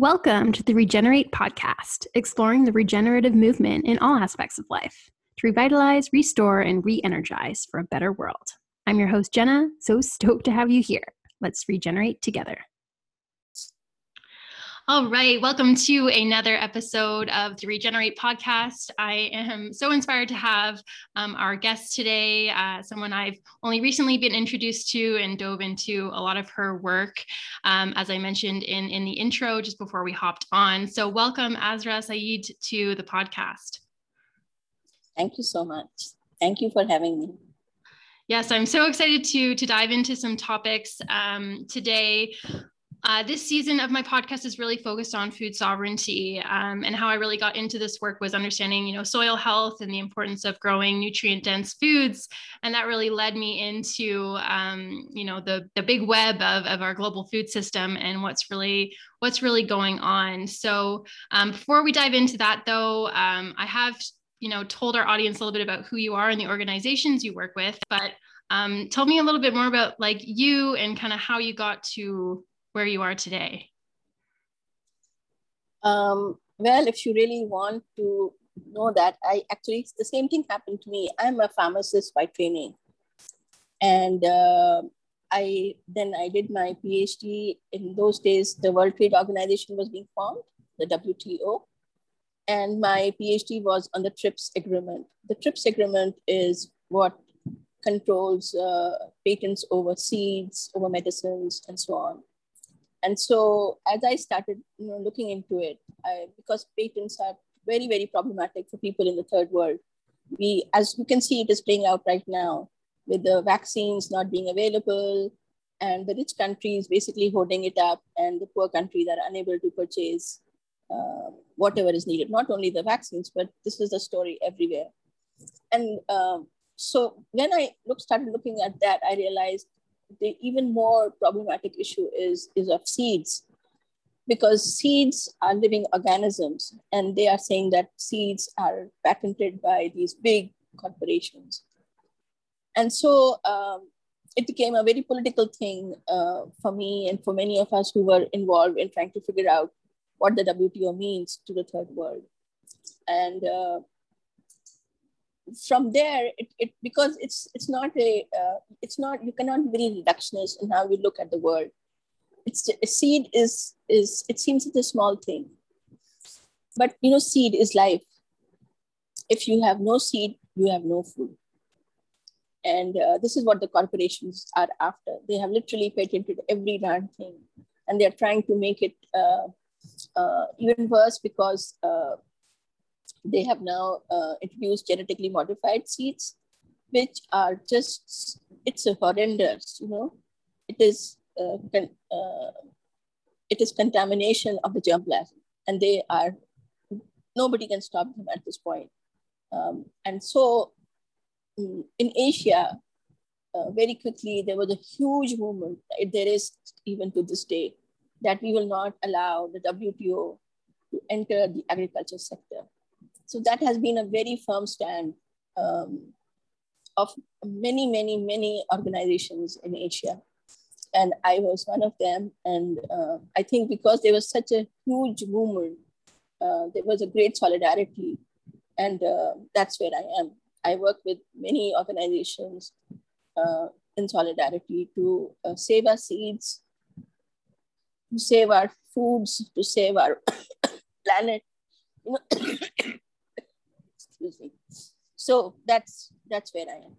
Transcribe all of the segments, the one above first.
Welcome to the Regenerate podcast, exploring the regenerative movement in all aspects of life to revitalize, restore, and re energize for a better world. I'm your host, Jenna, so stoked to have you here. Let's regenerate together. All right, welcome to another episode of the Regenerate podcast. I am so inspired to have um, our guest today, uh, someone I've only recently been introduced to and dove into a lot of her work, um, as I mentioned in, in the intro just before we hopped on. So, welcome, Azra Sayeed, to the podcast. Thank you so much. Thank you for having me. Yes, I'm so excited to to dive into some topics um, today. Uh, this season of my podcast is really focused on food sovereignty, um, and how I really got into this work was understanding, you know, soil health and the importance of growing nutrient-dense foods, and that really led me into, um, you know, the the big web of, of our global food system and what's really what's really going on. So, um, before we dive into that, though, um, I have, you know, told our audience a little bit about who you are and the organizations you work with, but um, tell me a little bit more about like you and kind of how you got to where you are today? Um, well, if you really want to know that, I actually, the same thing happened to me. I'm a pharmacist by training. And uh, I then I did my PhD. In those days, the World Trade Organization was being formed, the WTO. And my PhD was on the TRIPS agreement. The TRIPS agreement is what controls uh, patents over seeds, over medicines, and so on. And so as I started you know, looking into it, I, because patents are very, very problematic for people in the third world, we, as you can see, it is playing out right now with the vaccines not being available and the rich countries basically holding it up and the poor countries are unable to purchase uh, whatever is needed, not only the vaccines, but this is the story everywhere. And um, so when I look, started looking at that, I realized the even more problematic issue is, is of seeds because seeds are living organisms and they are saying that seeds are patented by these big corporations. And so um, it became a very political thing uh, for me and for many of us who were involved in trying to figure out what the WTO means to the third world. And uh, from there, it, it because it's it's not a uh, it's not you cannot be reductionist in how you look at the world. It's a seed is is it seems it's a small thing, but you know seed is life. If you have no seed, you have no food. And uh, this is what the corporations are after. They have literally patented every darn thing, and they're trying to make it uh, uh even worse because uh, they have now uh, introduced genetically modified seeds, which are just, it's a horrendous, you know, it is, uh, uh, it is contamination of the germplasm and they are, nobody can stop them at this point. Um, and so mm, in Asia, uh, very quickly, there was a huge movement, there is even to this day, that we will not allow the WTO to enter the agriculture sector. So that has been a very firm stand um, of many, many, many organizations in Asia. And I was one of them. And uh, I think because there was such a huge movement, uh, there was a great solidarity. And uh, that's where I am. I work with many organizations uh, in solidarity to uh, save our seeds, to save our foods, to save our planet. You know, me so that's that's where i am.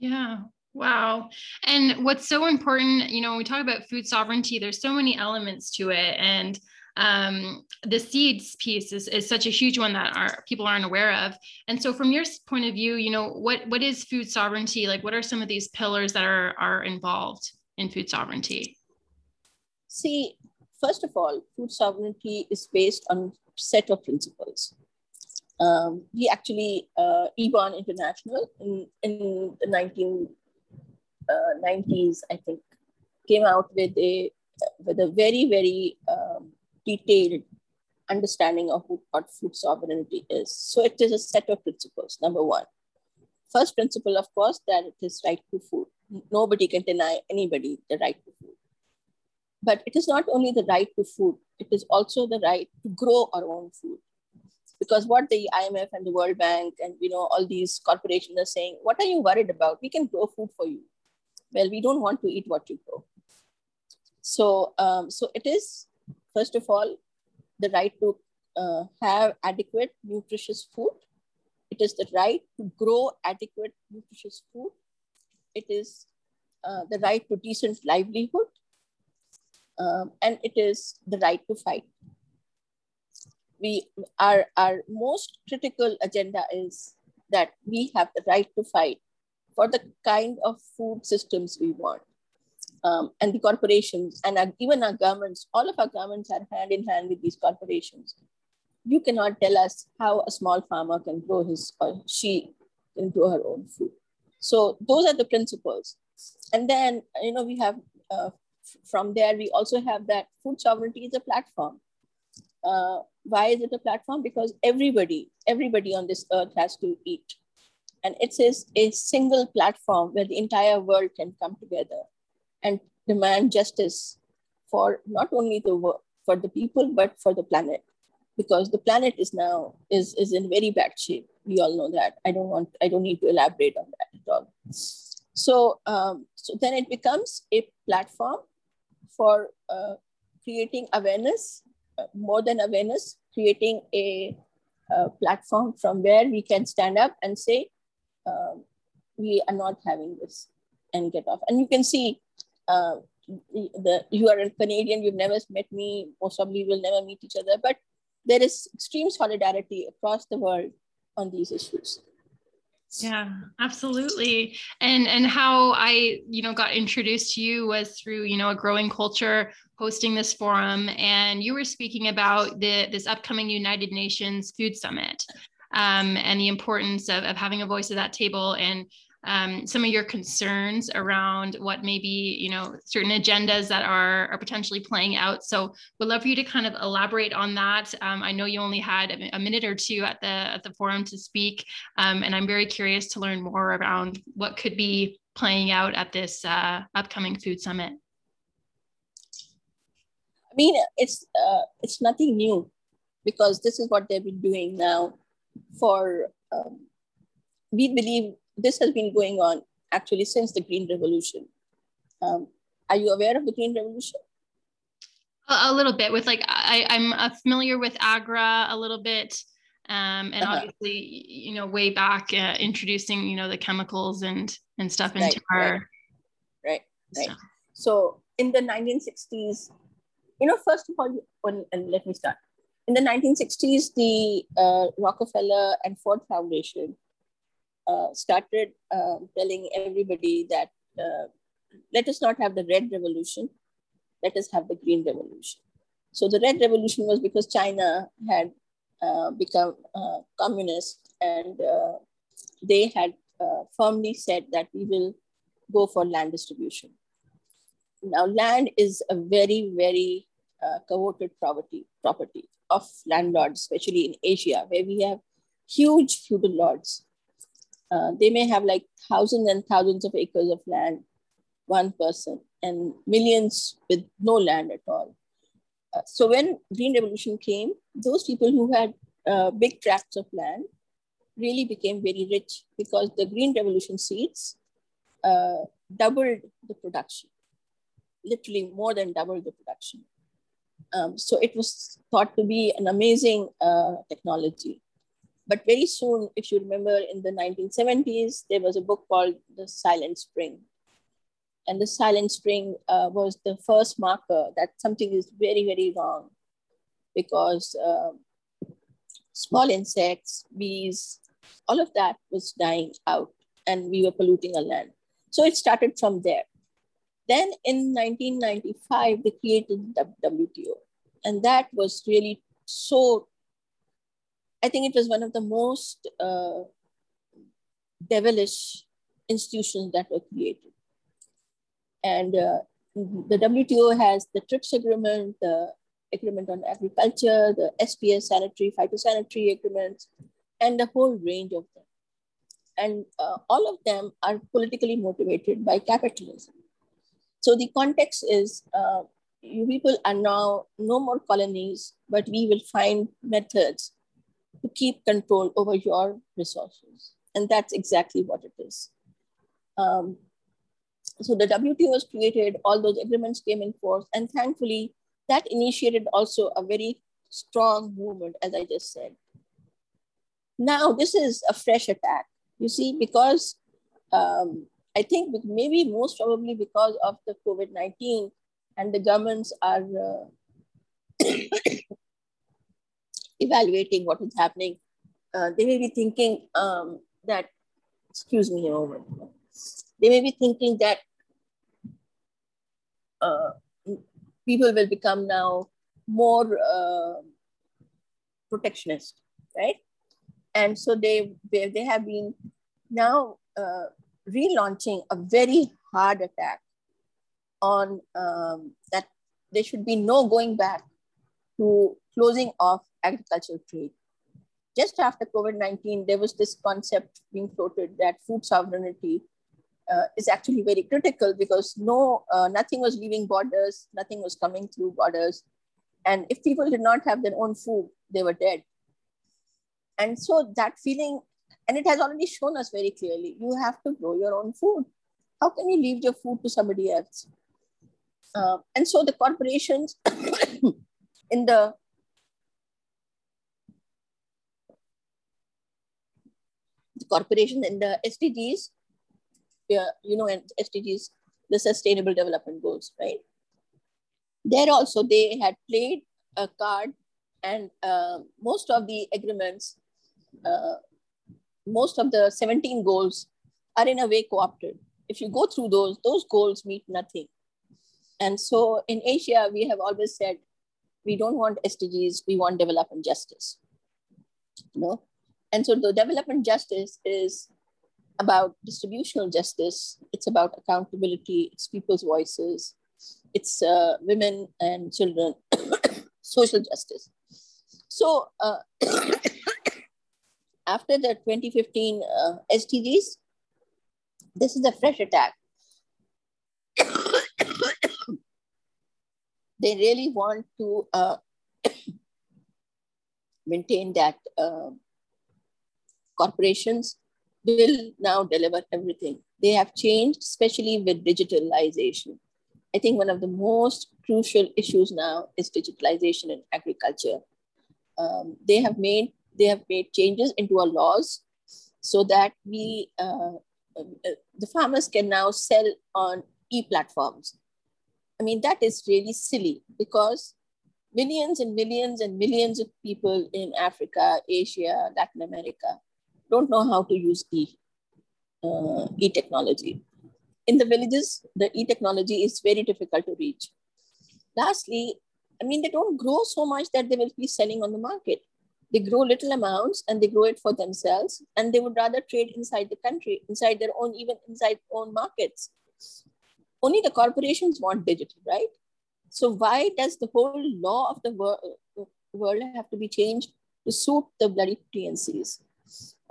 Yeah. Wow. And what's so important you know when we talk about food sovereignty there's so many elements to it. And um, the seeds piece is, is such a huge one that our people aren't aware of. And so from your point of view you know what what is food sovereignty? Like what are some of these pillars that are are involved in food sovereignty? See first of all food sovereignty is based on set of principles um, he actually, uh, EBON International in, in the 1990s, uh, I think, came out with a, with a very, very um, detailed understanding of what food sovereignty is. So it is a set of principles, number one. First principle, of course, that it is right to food. Nobody can deny anybody the right to food. but it is not only the right to food, it is also the right to grow our own food. Because what the IMF and the World Bank and you know all these corporations are saying, what are you worried about? We can grow food for you. Well, we don't want to eat what you grow. So, um, so it is first of all the right to uh, have adequate nutritious food. It is the right to grow adequate nutritious food. It is uh, the right to decent livelihood um, and it is the right to fight. We, our, our most critical agenda is that we have the right to fight for the kind of food systems we want. Um, and the corporations and our, even our governments, all of our governments are hand in hand with these corporations. You cannot tell us how a small farmer can grow his or she can grow her own food. So those are the principles. And then, you know, we have uh, from there, we also have that food sovereignty is a platform. Uh, why is it a platform? Because everybody, everybody on this earth has to eat. And it is a single platform where the entire world can come together and demand justice for not only the for the people, but for the planet. Because the planet is now is, is in very bad shape. We all know that. I don't want, I don't need to elaborate on that at all. So, um, so then it becomes a platform for uh, creating awareness, more than awareness, creating a, a, platform from where we can stand up and say, uh, we are not having this and get off. And you can see uh, the, you are a Canadian, you've never met me, most probably will never meet each other, but there is extreme solidarity across the world on these issues yeah absolutely. And and how i you know got introduced to you was through you know a growing culture hosting this forum and you were speaking about the this upcoming united nations food summit um, and the importance of, of having a voice at that table and um, some of your concerns around what maybe you know certain agendas that are are potentially playing out. So we'd love for you to kind of elaborate on that. Um, I know you only had a, minute or two at the at the forum to speak, um, and I'm very curious to learn more around what could be playing out at this uh, upcoming food summit. I mean, it's uh, it's nothing new because this is what they've been doing now for. Um, we believe this has been going on actually since the Green Revolution. Um, are you aware of the Green Revolution? A, little bit with like I, I'm uh, familiar with AGRA a little bit, um, and uh-huh. obviously you know way back uh, introducing you know the chemicals and and stuff into right, our right right. right. So in the 1960s, you know, first of all, when, and let me start. In the 1960s, the uh, Rockefeller and Ford Foundation started uh, telling everybody that uh, let us not have the red revolution, let us have the green revolution. So the red revolution was because China had uh, become uh, communist and they had firmly said that we will go for land distribution. Now, land is a very, very coveted property, property of landlords, especially in Asia, where we have huge feudal lords uh, they may have like thousands and thousands of acres of land, one person, and millions with no land at all. Uh, so when Green Revolution came, those people who had uh, big tracts of land really became very rich because the Green Revolution seeds uh, doubled the production, literally more than doubled the production. Um, so it was thought to be an amazing uh, technology. But very soon, if you remember in the 1970s, there was a book called The Silent Spring. And the Silent Spring uh, was the first marker that something is very, very wrong because uh, small insects, bees, all of that was dying out and we were polluting our land. So it started from there. Then in 1995, they created the WTO. And that was really so I think it was one of the most uh, devilish institutions that were created. And uh, the WTO has the TRIPS agreement, the agreement on agriculture, the SPS sanitary, phytosanitary agreements, and a whole range of them. And uh, all of them are politically motivated by capitalism. So the context is uh, you people are now no more colonies, but we will find methods to keep control over your resources. And that's exactly what it is. Um, so the WTO was created, all those agreements came in force, and thankfully that initiated also a very strong movement, as I just said. Now this is a fresh attack. You see, because um, I think maybe most probably because of the COVID-19 and the governments are uh, evaluating what is happening. Uh, they may be thinking um, that, excuse me a moment, they may be thinking that uh, people will become now more uh, protectionist, right? And so they, they, have been now uh, relaunching a very hard attack on um, that there should be no going back to closing off agricultural trade. Just after COVID-19, there was this concept being floated that food sovereignty uh, is actually very critical because no, uh, nothing was leaving borders, nothing was coming through borders. And if people did not have their own food, they were dead. And so that feeling, and it has already shown us very clearly, you have to grow your own food. How can you leave your food to somebody else? Uh, and so the corporations in the the corporation in the SDGs, you know, and SDGs, the Sustainable Development Goals, right? There also they had played a card, and uh, most of the agreements, uh, most of the 17 goals are in a way co-opted. If you go through those, those goals meet nothing. And so in Asia, we have always said, we don't want SDGs, we want development justice. You know? And so the development justice is about distributional justice. It's about accountability. It's people's voices. It's uh, women and children, social justice. So uh, after the 2015 uh, this is a fresh attack they really want to uh, maintain that uh, corporations will now deliver everything. They have changed, especially with digitalization. I think one of the most crucial issues now is digitalization in agriculture. Um, they have made they have made changes into our laws so that we uh, uh the farmers can now sell on e-platforms I mean, that is really silly because millions and millions and millions of people in Africa, Asia, Latin America don't know how to use e, uh, e-technology. In the villages, the e-technology is very difficult to reach. Lastly, I mean, they don't grow so much that they will be selling on the market. They grow little amounts and they grow it for themselves, and they would rather trade inside the country, inside their own, even inside own markets only the corporations want digital, right? So why does the whole law of the wor- world have to be changed to suit the bloody TNCs?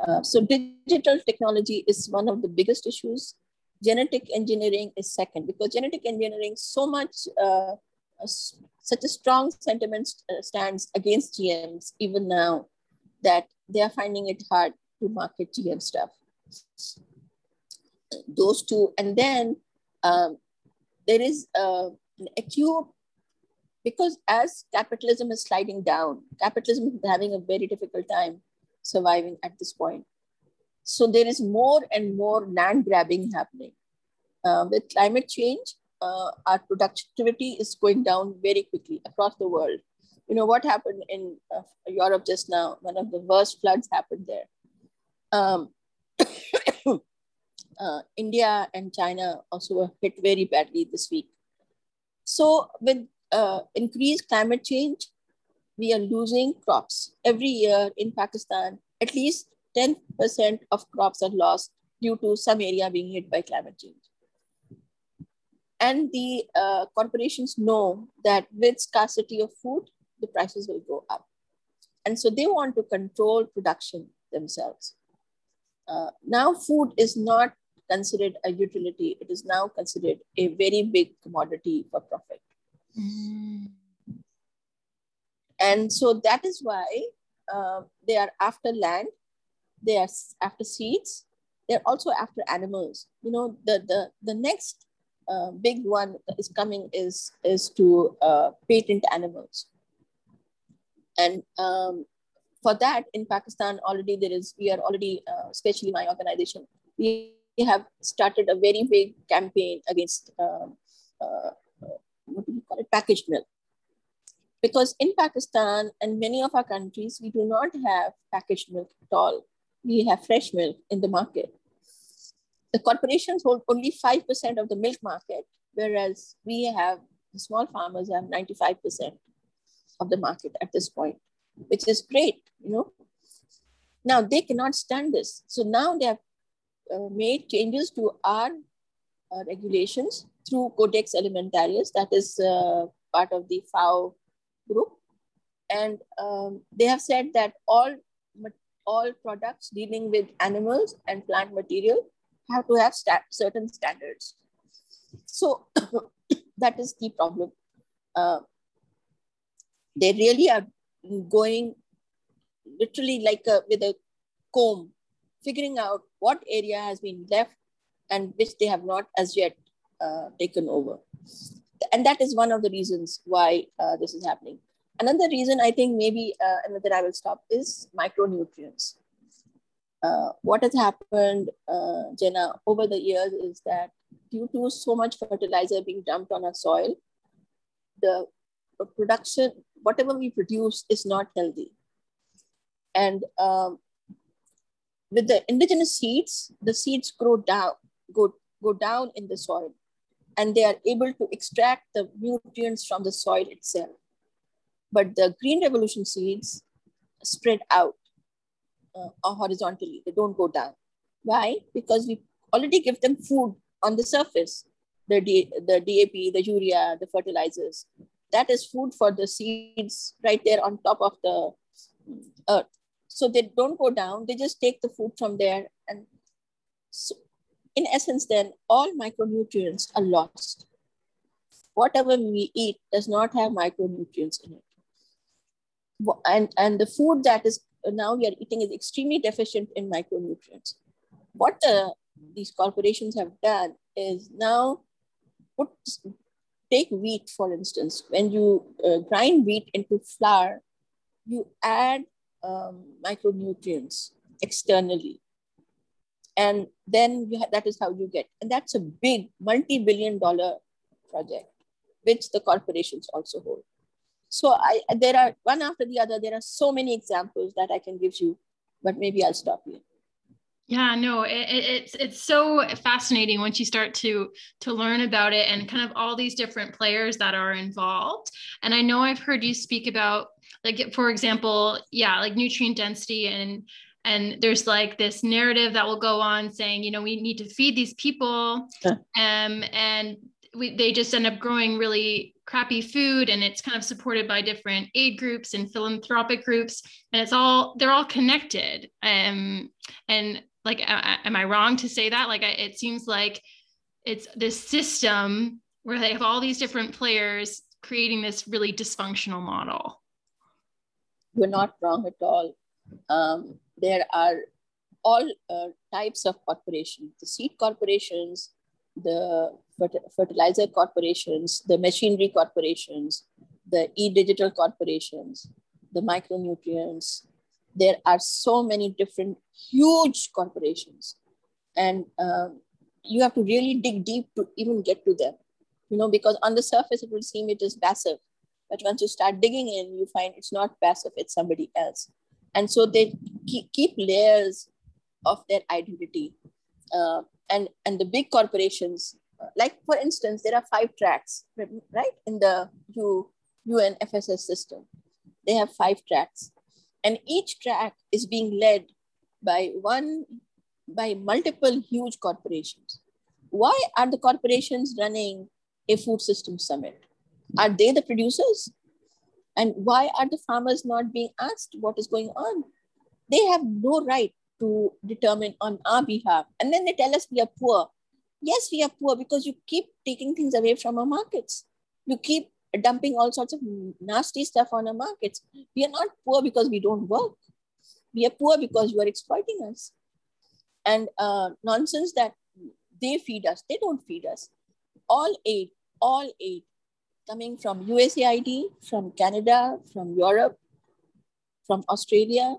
Uh, so digital technology is one of the biggest issues. Genetic engineering is second because genetic engineering so much, uh, such a strong sentiment uh, stands against GMs even now that they are finding it hard to market GM stuff. Those two, and then um, there is uh, an acute, because as capitalism is sliding down, capitalism is having a very difficult time surviving at this point. So there is more and more land grabbing happening. Uh, with climate change, uh, our productivity is going down very quickly across the world. You know what happened in uh, Europe just now? One of the worst floods happened there. Um, uh, India and China also were hit very badly this week. So with uh, increased climate change, we are losing crops. Every year in Pakistan, at least 10% of crops are lost due to some area being hit by climate change. And the uh, corporations know that with scarcity of food, the prices will go up. And so they want to control production themselves. Uh, now food is not considered a utility. It is now considered a very big commodity for profit. Mm. And so that is why uh, they are after land, they are after seeds, they're also after animals. You know, the, the, the next uh, big one is coming is, is to uh, patent animals. And um, for that in Pakistan already there is, we are already, uh, especially my organization, we have started a very big campaign against um, uh, what do you call it, packaged milk. Because in Pakistan and many of our countries, we do not have packaged milk at all. We have fresh milk in the market. The corporations hold only 5% of the milk market, whereas we have, the small farmers have 95% of the market at this point, which is great, you know. Now they cannot stand this. So now they have uh, made changes to our uh, regulations through Codex Alimentarius, that is uh, part of the FAO group. And um, they have said that all, all products dealing with animals and plant material have to have stat certain standards. So that is the problem. Uh, they really are going literally like a, with a comb, figuring out what area has been left and which they have not as yet uh, taken over. And that is one of the reasons why uh, this is happening. Another reason I think maybe, uh, and then I will stop, is micronutrients. Uh, what has happened, uh, Jenna, over the years is that due to so much fertilizer being dumped on our soil, the production, whatever we produce is not healthy. And um, with the indigenous seeds, the seeds grow down, go, go down in the soil and they are able to extract the nutrients from the soil itself. But the green revolution seeds spread out uh, horizontally, they don't go down. Why? Because we already give them food on the surface, the, D, the DAP, the urea, the fertilizers. That is food for the seeds right there on top of the earth. So they don't go down, they just take the food from there. And so in essence, then all micronutrients are lost. Whatever we eat does not have micronutrients in it. And, and the food that is now we are eating is extremely deficient in micronutrients. What the, these corporations have done is now put, take wheat, for instance, when you uh, grind wheat into flour, you add um, micronutrients externally and then that is how you get and that's a big multi-billion dollar project which the corporations also hold. So i there are one after the other there are so many examples that i can give you but maybe i'll stop here. Yeah no it, it's it's so fascinating once you start to to learn about it and kind of all these different players that are involved. And i know i've heard you speak about like for example yeah like nutrient density and and there's like this narrative that will go on saying you know we need to feed these people. Um, and we, they just end up growing really crappy food and it's kind of supported by different aid groups and philanthropic groups. And it's all they're all connected. Um, and like am i wrong to say that? Like it seems like it's this system where they have all these different players creating this really dysfunctional model. You're not wrong at all um, there are all uh, types of corporations, the seed corporations, the fertilizer corporations, the machinery corporations, the e-digital corporations, the micronutrients. There are so many different huge corporations. And um, you have to really dig deep to even get to them, you know, because on the surface it will seem it is passive. But once you start digging in, you find it's not passive, it's somebody else and so they keep, layers of their identity. Uh, and and the big corporations uh, like for instance there are five tracks right in the U, UNFSS system. They have five tracks. And each track is being led by one by multiple huge corporations. Why are the corporations running a food system summit? Are they the producers and why are the farmers not being asked what is going on? They have no right to determine on our behalf. And then they tell us we are poor. Yes, we are poor because you keep taking things away from our markets. You keep dumping all sorts of nasty stuff on our markets. We are not poor because we don't work. We are poor because you are exploiting us. And uh, nonsense that they feed us, they don't feed us. All aid, all aid coming from USAID, from Canada, from Europe, from Australia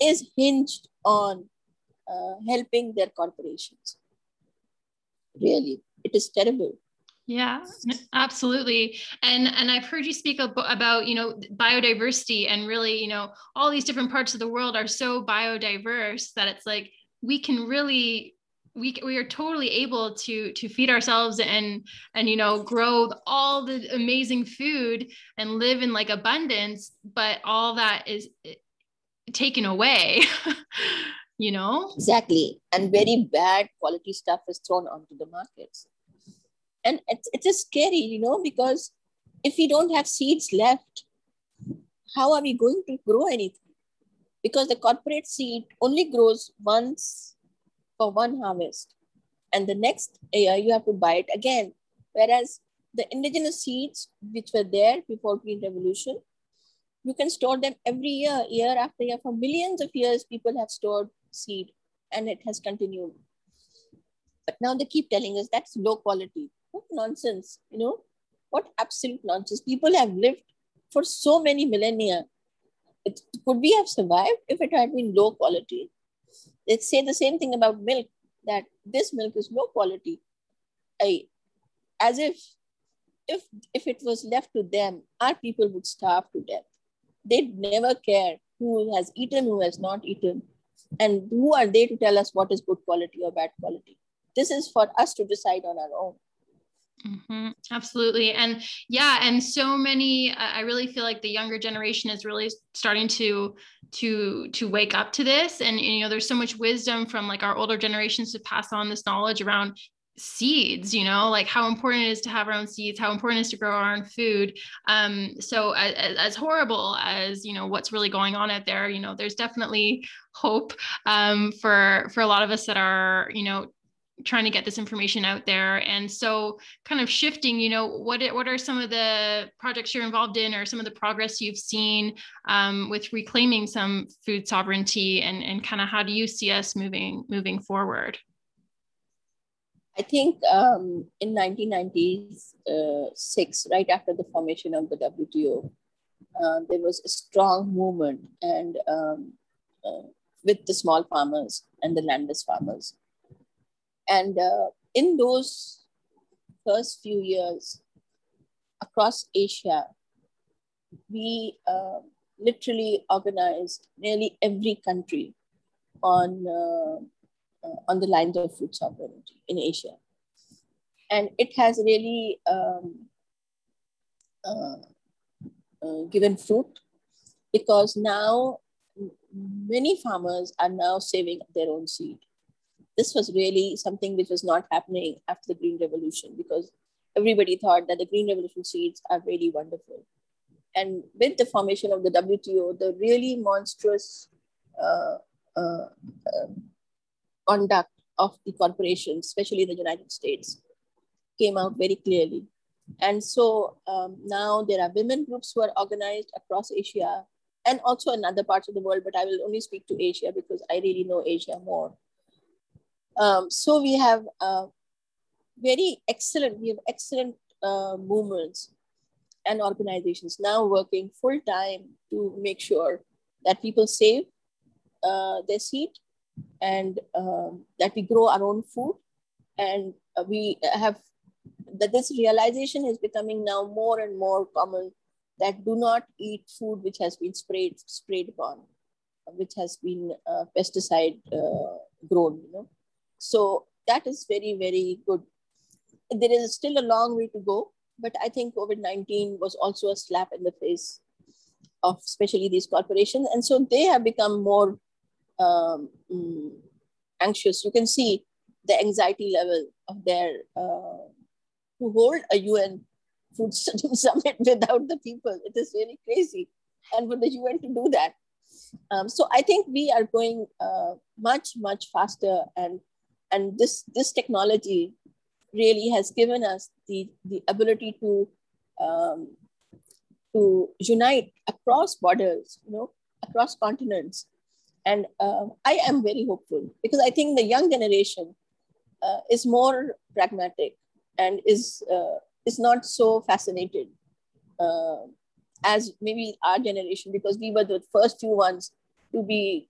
is hinged on uh, helping their corporations. Really, it is terrible. Yeah, absolutely. And and I've heard you speak about, you know, biodiversity and really, you know, all these different parts of the world are so biodiverse that it's like we can really we, we are totally able to to feed ourselves and and you know grow all the amazing food and live in like abundance but all that is eh, taken away you know? Exactly. And very bad quality stuff is thrown onto the markets. And it's, it is scary you know because if we don't have seeds left how are we going to grow anything? Because the corporate seed only grows once for one harvest and the next year you have to buy it again whereas the indigenous seeds which were there before green revolution you can store them every year year after year for millions of years people have stored seed and it has continued but now they keep telling us that's low quality what nonsense, you know? What absolute nonsense. People have lived for so many millennia. It, could we have survived if it had been low quality? They say the same thing about milk, that this milk is low quality. I, as if, if, if it was left to them, our people would starve to death. They'd never care who has eaten, who has not eaten. And who are they to tell us what is good quality or bad quality? This is for us to decide on our own. Mm-hmm. Absolutely. And yeah, and so many, I really feel like the younger generation is really starting to, to, to wake up to this. And, you know, there's so much wisdom from like our older generations to pass on this knowledge around seeds you know like how important it is to have our own seeds how important it is to grow our own food um so as, as horrible as you know what's really going on out there you know there's definitely hope um for for a lot of us that are you know trying to get this information out there. And so kind of shifting you know what what are some of the projects you're involved in or some of the progress you've seen um, with reclaiming some food sovereignty and and kind of how do you see us moving moving forward? I think um, in 1996 right after the formation of the wto uh, there was a strong movement and um, uh, with the small farmers and the landless farmers and uh, in those first few years across Asia, we uh, literally organized nearly every country on, uh, uh on the lines of food sovereignty in Asia. And it has really um, uh, uh, given fruit because now many farmers are now saving their own seed this was really something which was not happening after the Green Revolution because everybody thought that the Green Revolution seeds are really wonderful. And with the formation of the WTO, the really monstrous uh, uh, uh, conduct of the corporations, especially in the United States, came out very clearly. And so um, now there are women groups who are organized across Asia and also in other parts of the world, but I will only speak to Asia because I really know Asia more. Um, so we have uh, very excellent, we have excellent uh, movements and organizations now working full time to make sure that people save uh, their seed and um, that we grow our own food. And uh, we have that this realization is becoming now more and more common that do not eat food which has been sprayed sprayed upon, which has been uh, pesticide uh, grown. You know, so that is very, very good. There is still a long way to go, but I think COVID 19 was also a slap in the face of especially these corporations. And so they have become more um, mm, anxious. You can see the anxiety level of their uh, to hold a UN food summit without the people. It is really crazy. And for the UN to do that. Um, so I think we are going uh, much, much faster and and this this technology really has given us the the ability to um, to unite across borders, you know, across continents. And uh, I am very hopeful because I think the young generation uh, is more pragmatic and is uh, is not so fascinated uh, as maybe our generation because we were the first few ones to be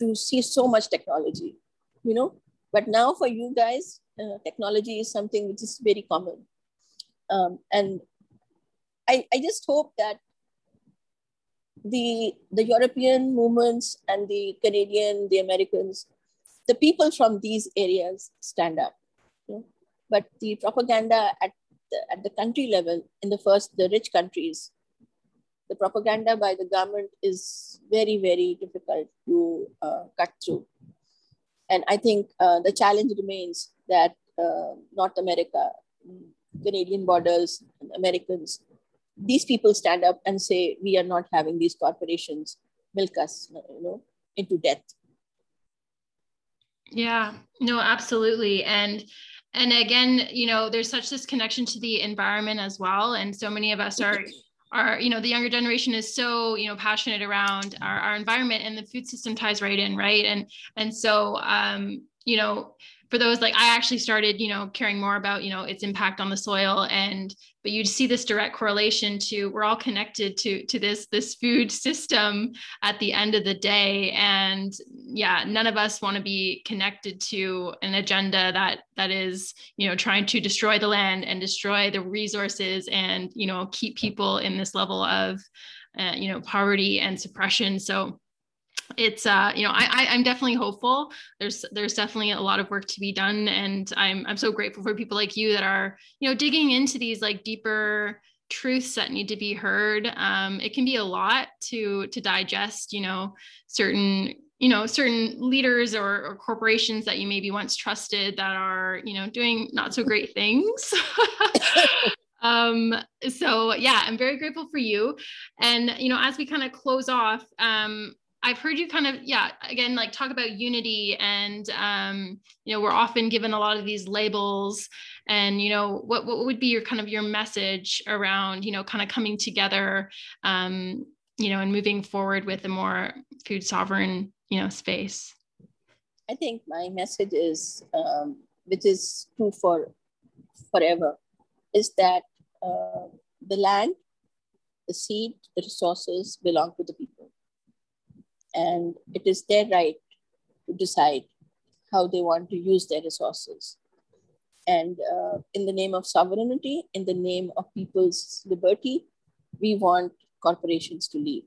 to see so much technology, you know. But now for you guys, uh, technology is something which is very common, um, and I, I just hope that the the European movements and the Canadian, the Americans, the people from these areas stand up. You know? But the propaganda at the, at the country level, in the first, the rich countries, the propaganda by the government is very, very difficult to uh, cut through. And I think uh, the challenge remains that uh, North America, Canadian borders, Americans, these people stand up and say, we are not having these corporations milk us, you know, into death. Yeah, no, absolutely. And and again, you know, there's such this connection to the environment as well. And so many of us are are, you know, the younger generation is so, you know, passionate around our, our environment and the food system ties right in, right. And and so um, you know, for those like I actually started, you know, caring more about, you know, its impact on the soil and but you see this direct correlation to we're all connected to to this this food system at the end of the day. And yeah none of us want to be connected to an agenda that that is you know trying to destroy the land and destroy the resources and you know keep people in this level of uh, you know poverty and suppression. So it's uh you know I, I am definitely hopeful. There's there's definitely a lot of work to be done and i'm i'm so grateful for people like you that are you know digging into these like deeper truths that need to be heard. Um it can be a lot to to digest you know certain you know certain leaders or, or corporations that you maybe once trusted that are you know doing not so great things. Um so yeah i'm very grateful for you. And you know as we kind of close off um I've heard you kind of, yeah, again, like talk about unity and, um, you know, we're often given a lot of these labels and, you know, what, what would be your kind of your message around, you know, kind of coming together, um, you know, and moving forward with a more food sovereign, you know, space? I think my message is, um, which is true for forever, is that uh, the land, the seed, the resources belong to the people and it is their right to decide how they want to use their resources. And uh, in the name of sovereignty, in the name of people's liberty, we want corporations to leave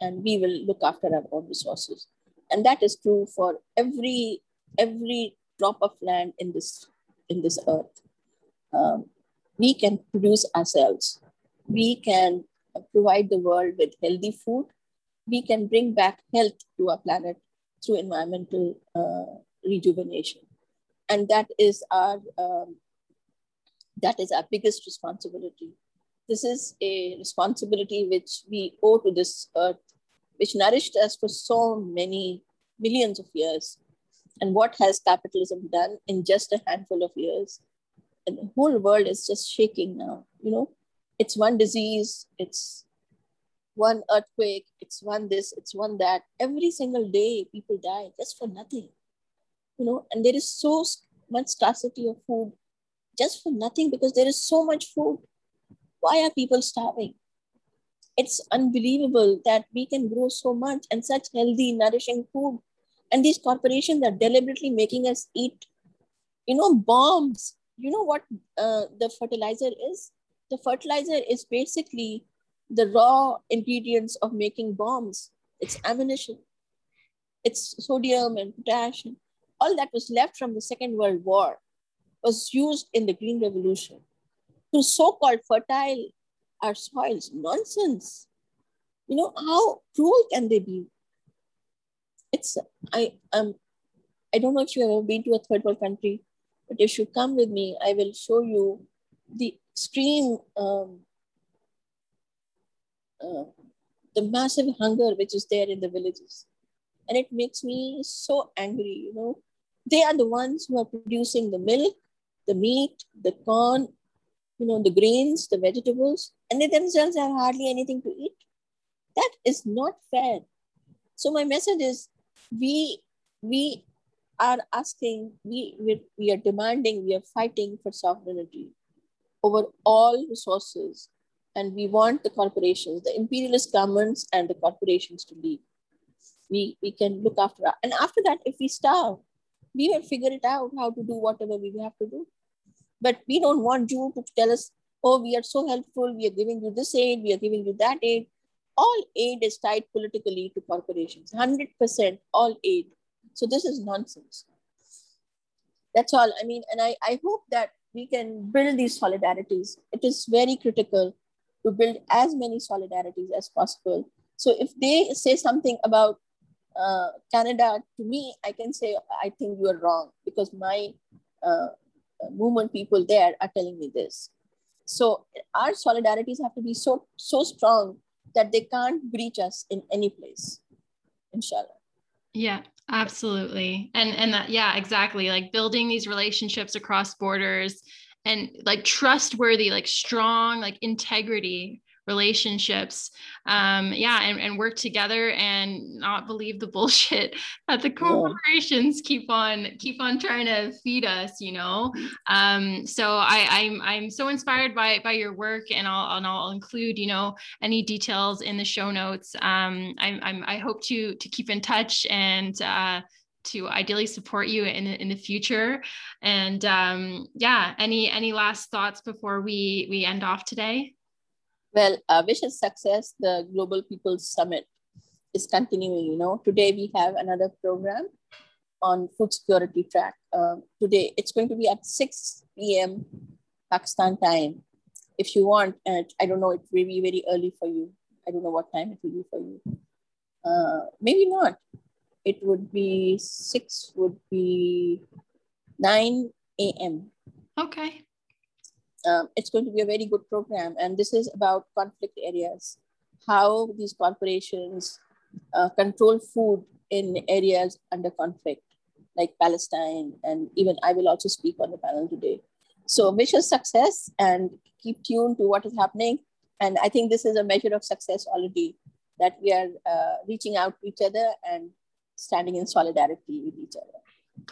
and we will look after our own resources. And that is true for every, every drop of land in this, in this earth. Um, we can produce ourselves. We can provide the world with healthy food we can bring back health to our planet through environmental uh, rejuvenation. And that is our um, that is our biggest responsibility. This is a responsibility which we owe to this earth, which nourished us for so many millions of years. And what has capitalism done in just a handful of years? And the whole world is just shaking now. You know, it's one disease, it's one earthquake, it's one this, it's one that. Every single day, people die just for nothing. You know, and there is so much scarcity of food just for nothing because there is so much food. Why are people starving? It's unbelievable that we can grow so much and such healthy, nourishing food. And these corporations are deliberately making us eat, you know, bombs. You know what uh, the fertilizer is? The fertilizer is basically the raw ingredients of making bombs. It's ammunition, it's sodium and potassium. All that was left from the Second World War was used in the Green Revolution to so-called fertile our soils. Nonsense. You know, how cruel can they be? It's, I, um, I don't know if you've ever been to a third world country, but if you come with me, I will show you the extreme um, uh, the massive hunger which is there in the villages. And it makes me so angry, you know. They are the ones who are producing the milk, the meat, the corn, you know, the grains, the vegetables, and they themselves have hardly anything to eat. That is not fair. So my message is we we are asking, we, we, we are demanding, we are fighting for sovereignty over all resources. And we want the corporations, the imperialist governments and the corporations to leave. We, we can look after that. And after that, if we starve, we will figure it out how to do whatever we have to do. But we don't want you to tell us, oh, we are so helpful, we are giving you this aid, we are giving you that aid. All aid is tied politically to corporations, 100% all aid. So this is nonsense. That's all. I mean, and I, I hope that we can build these solidarities. It is very critical to build as many solidarities as possible. So if they say something about uh, Canada, to me, I can say, I think you are wrong because my uh, movement people there are telling me this. So our solidarities have to be so, so strong that they can't breach us in any place, inshallah. Yeah, absolutely. And and that yeah, exactly. Like building these relationships across borders and like trustworthy, like strong, like integrity relationships um yeah and, and work together and not believe the bullshit that the corporations yeah. keep on keep on trying to feed us you know um so i i'm i'm so inspired by by your work and i'll and i'll include you know any details in the show notes um i'm, I'm i hope to to keep in touch and uh to ideally support you in, in the future and um, yeah any any last thoughts before we we end off today well, uh, wish us success. The Global People's Summit is continuing. You know, today we have another program on food security track. Uh, today it's going to be at 6 p.m. Pakistan time. If you want, I don't know, it may be very early for you. I don't know what time it will be for you. Uh, maybe not. It would be 6 would be 9 a.m. Okay um, it's going to be a very good program. And this is about conflict areas, how these corporations uh, control food in areas under conflict, like Palestine. And even I will also speak on the panel today. So wish us success and keep tuned to what is happening. And I think this is a measure of success already that we are uh, reaching out to each other and standing in solidarity with each other.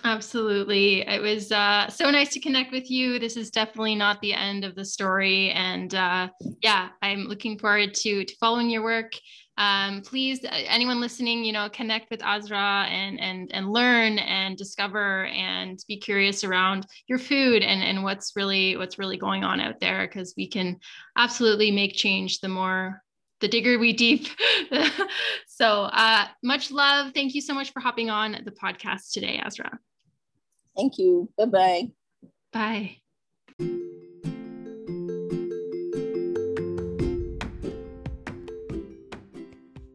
Absolutely. It was uh, so nice to connect with you. This is definitely not the end of the story. And uh, yeah, I'm looking forward to, to following your work. Um, please, uh, anyone listening, you know, connect with Azra and, and, and learn and discover and be curious around your food and, and what's really, what's really going on out there. Cause we can absolutely make change the more the digger we deep. so uh, much love. Thank you so much for hopping on the podcast today, Azra. Thank you. Bye-bye. Bye.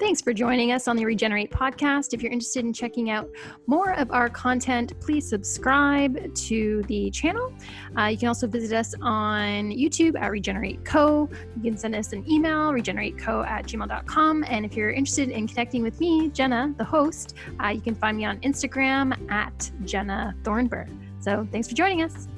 Thanks for joining us on the Regenerate podcast. If you're interested in checking out more of our content, please subscribe to the channel. Uh, you can also visit us on YouTube at Regenerate Co. You can send us an email, regenerateco at gmail.com. And if you're interested in connecting with me, Jenna, the host, uh, you can find me on Instagram at Jenna Thornburg. So thanks for joining us.